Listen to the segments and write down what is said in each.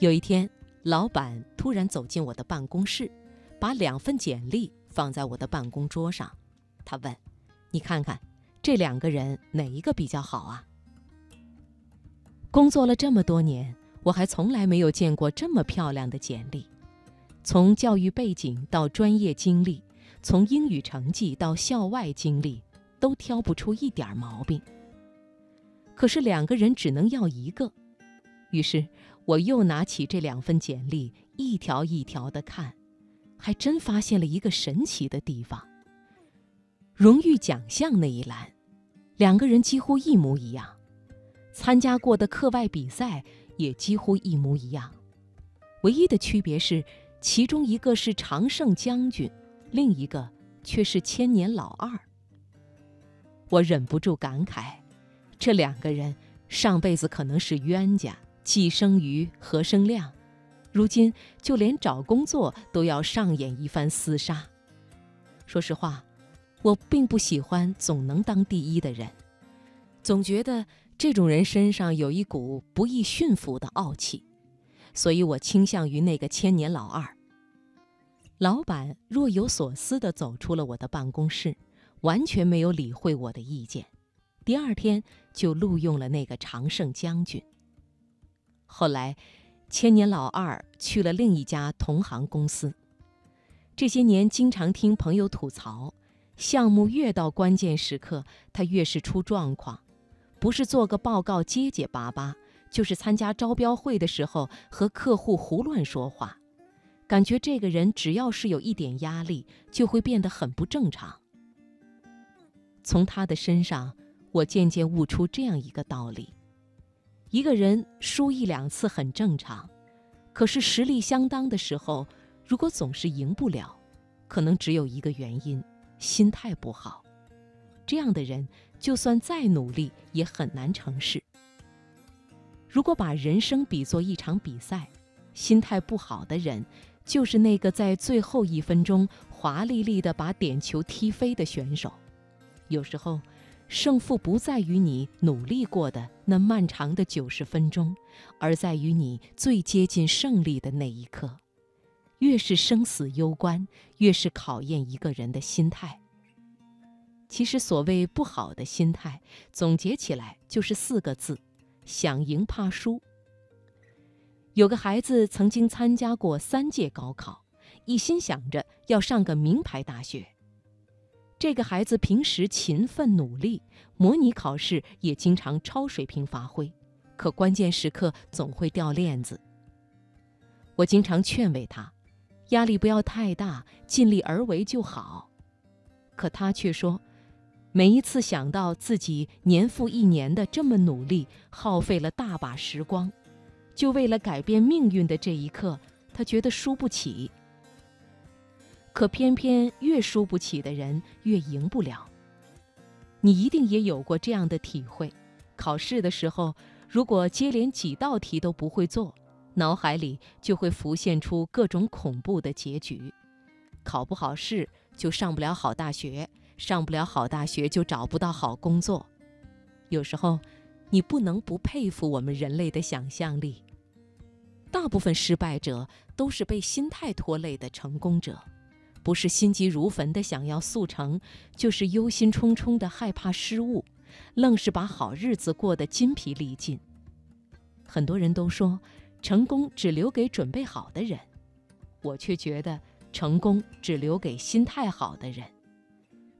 有一天，老板突然走进我的办公室，把两份简历放在我的办公桌上。他问：“你看看，这两个人哪一个比较好啊？”工作了这么多年，我还从来没有见过这么漂亮的简历。从教育背景到专业经历，从英语成绩到校外经历，都挑不出一点毛病。可是两个人只能要一个，于是我又拿起这两份简历，一条一条的看，还真发现了一个神奇的地方。荣誉奖项那一栏，两个人几乎一模一样，参加过的课外比赛也几乎一模一样，唯一的区别是。其中一个是常胜将军，另一个却是千年老二。我忍不住感慨，这两个人上辈子可能是冤家，既生瑜，何生亮，如今就连找工作都要上演一番厮杀。说实话，我并不喜欢总能当第一的人，总觉得这种人身上有一股不易驯服的傲气。所以我倾向于那个千年老二。老板若有所思地走出了我的办公室，完全没有理会我的意见。第二天就录用了那个常胜将军。后来，千年老二去了另一家同行公司。这些年，经常听朋友吐槽，项目越到关键时刻，他越是出状况，不是做个报告结结巴巴。就是参加招标会的时候和客户胡乱说话，感觉这个人只要是有一点压力，就会变得很不正常。从他的身上，我渐渐悟出这样一个道理：一个人输一两次很正常，可是实力相当的时候，如果总是赢不了，可能只有一个原因——心态不好。这样的人，就算再努力，也很难成事。如果把人生比作一场比赛，心态不好的人，就是那个在最后一分钟华丽丽的把点球踢飞的选手。有时候，胜负不在于你努力过的那漫长的九十分钟，而在于你最接近胜利的那一刻。越是生死攸关，越是考验一个人的心态。其实，所谓不好的心态，总结起来就是四个字。想赢怕输。有个孩子曾经参加过三届高考，一心想着要上个名牌大学。这个孩子平时勤奋努力，模拟考试也经常超水平发挥，可关键时刻总会掉链子。我经常劝慰他，压力不要太大，尽力而为就好。可他却说。每一次想到自己年复一年的这么努力，耗费了大把时光，就为了改变命运的这一刻，他觉得输不起。可偏偏越输不起的人越赢不了。你一定也有过这样的体会：考试的时候，如果接连几道题都不会做，脑海里就会浮现出各种恐怖的结局，考不好试就上不了好大学。上不了好大学，就找不到好工作。有时候，你不能不佩服我们人类的想象力。大部分失败者都是被心态拖累的成功者，不是心急如焚的想要速成，就是忧心忡忡的害怕失误，愣是把好日子过得筋疲力尽。很多人都说，成功只留给准备好的人，我却觉得，成功只留给心态好的人。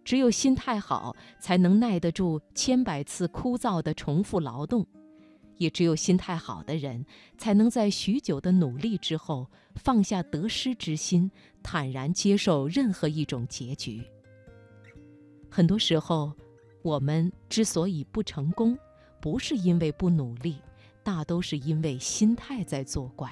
只有心态好，才能耐得住千百次枯燥的重复劳动；也只有心态好的人，才能在许久的努力之后放下得失之心，坦然接受任何一种结局。很多时候，我们之所以不成功，不是因为不努力，大都是因为心态在作怪。